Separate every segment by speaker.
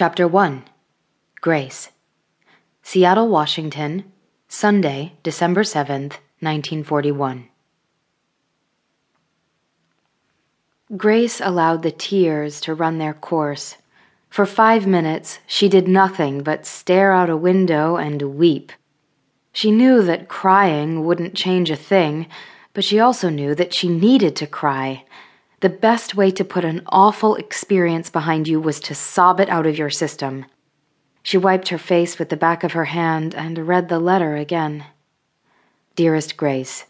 Speaker 1: Chapter 1 Grace. Seattle, Washington, Sunday, December 7th, 1941. Grace allowed the tears to run their course. For five minutes, she did nothing but stare out a window and weep. She knew that crying wouldn't change a thing, but she also knew that she needed to cry. The best way to put an awful experience behind you was to sob it out of your system. She wiped her face with the back of her hand and read the letter again. Dearest Grace,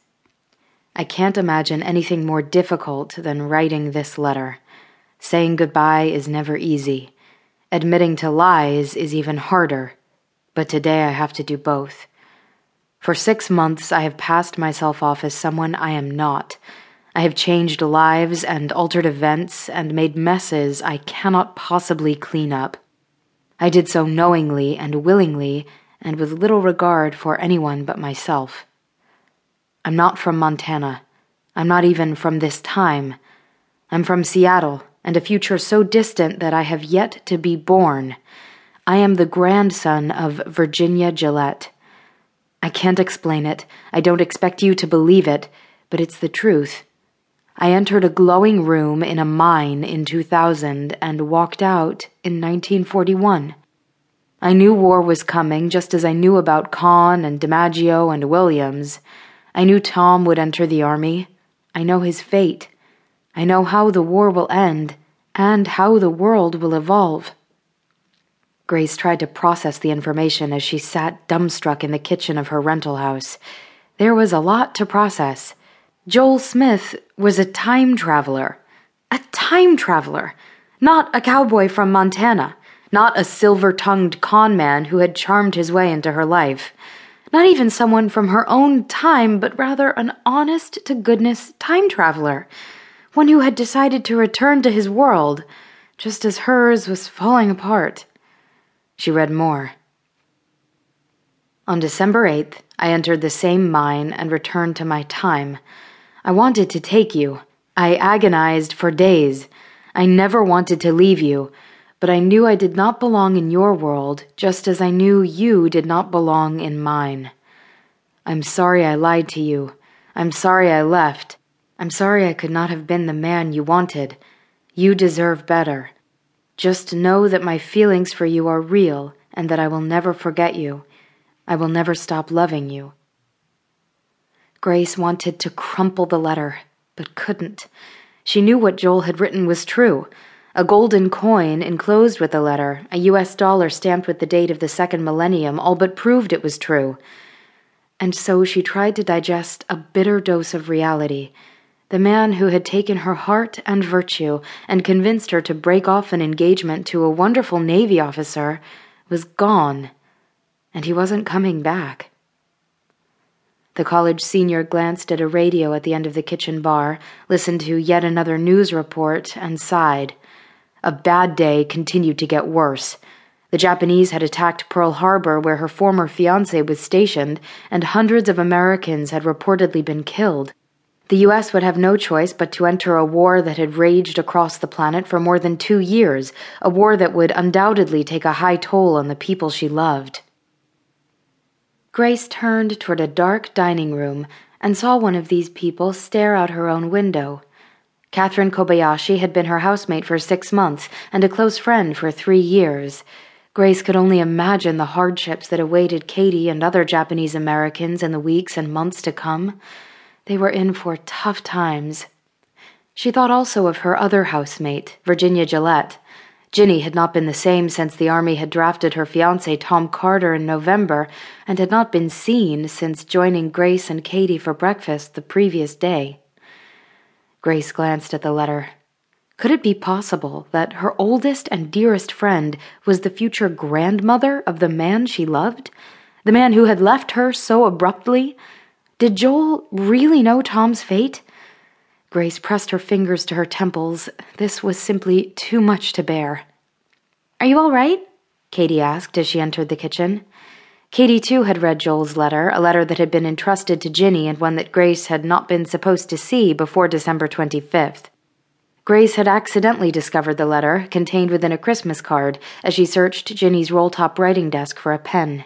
Speaker 1: I can't imagine anything more difficult than writing this letter. Saying goodbye is never easy. Admitting to lies is even harder. But today I have to do both. For six months, I have passed myself off as someone I am not I have changed lives and altered events and made messes I cannot possibly clean up. I did so knowingly and willingly and with little regard for anyone but myself. I'm not from Montana. I'm not even from this time. I'm from Seattle and a future so distant that I have yet to be born. I am the grandson of Virginia Gillette. I can't explain it. I don't expect you to believe it, but it's the truth. I entered a glowing room in a mine in 2000 and walked out in 1941. I knew war was coming just as I knew about Kahn and DiMaggio and Williams. I knew Tom would enter the army. I know his fate. I know how the war will end and how the world will evolve. Grace tried to process the information as she sat dumbstruck in the kitchen of her rental house. There was a lot to process. Joel Smith was a time traveler. A time traveler! Not a cowboy from Montana. Not a silver tongued con man who had charmed his way into her life. Not even someone from her own time, but rather an honest to goodness time traveler. One who had decided to return to his world, just as hers was falling apart. She read more. On December 8th, I entered the same mine and returned to my time. I wanted to take you. I agonized for days. I never wanted to leave you, but I knew I did not belong in your world, just as I knew you did not belong in mine. I'm sorry I lied to you. I'm sorry I left. I'm sorry I could not have been the man you wanted. You deserve better. Just know that my feelings for you are real and that I will never forget you. I will never stop loving you. Grace wanted to crumple the letter, but couldn't. She knew what Joel had written was true. A golden coin enclosed with the letter, a US dollar stamped with the date of the second millennium, all but proved it was true. And so she tried to digest a bitter dose of reality. The man who had taken her heart and virtue and convinced her to break off an engagement to a wonderful Navy officer was gone, and he wasn't coming back. The college senior glanced at a radio at the end of the kitchen bar, listened to yet another news report, and sighed. A bad day continued to get worse. The Japanese had attacked Pearl Harbor, where her former fiance was stationed, and hundreds of Americans had reportedly been killed. The U.S. would have no choice but to enter a war that had raged across the planet for more than two years, a war that would undoubtedly take a high toll on the people she loved. Grace turned toward a dark dining room and saw one of these people stare out her own window. Catherine Kobayashi had been her housemate for six months and a close friend for three years. Grace could only imagine the hardships that awaited Katie and other Japanese Americans in the weeks and months to come. They were in for tough times. She thought also of her other housemate, Virginia Gillette. Ginny had not been the same since the Army had drafted her fiance Tom Carter in November and had not been seen since joining Grace and Katie for breakfast the previous day. Grace glanced at the letter. Could it be possible that her oldest and dearest friend was the future grandmother of the man she loved? The man who had left her so abruptly? Did Joel really know Tom's fate? Grace pressed her fingers to her temples. This was simply too much to bear. Are you all right? Katie asked as she entered the kitchen. Katie, too, had read Joel's letter, a letter that had been entrusted to Ginny and one that Grace had not been supposed to see before December 25th. Grace had accidentally discovered the letter contained within a Christmas card as she searched Ginny's roll top writing desk for a pen.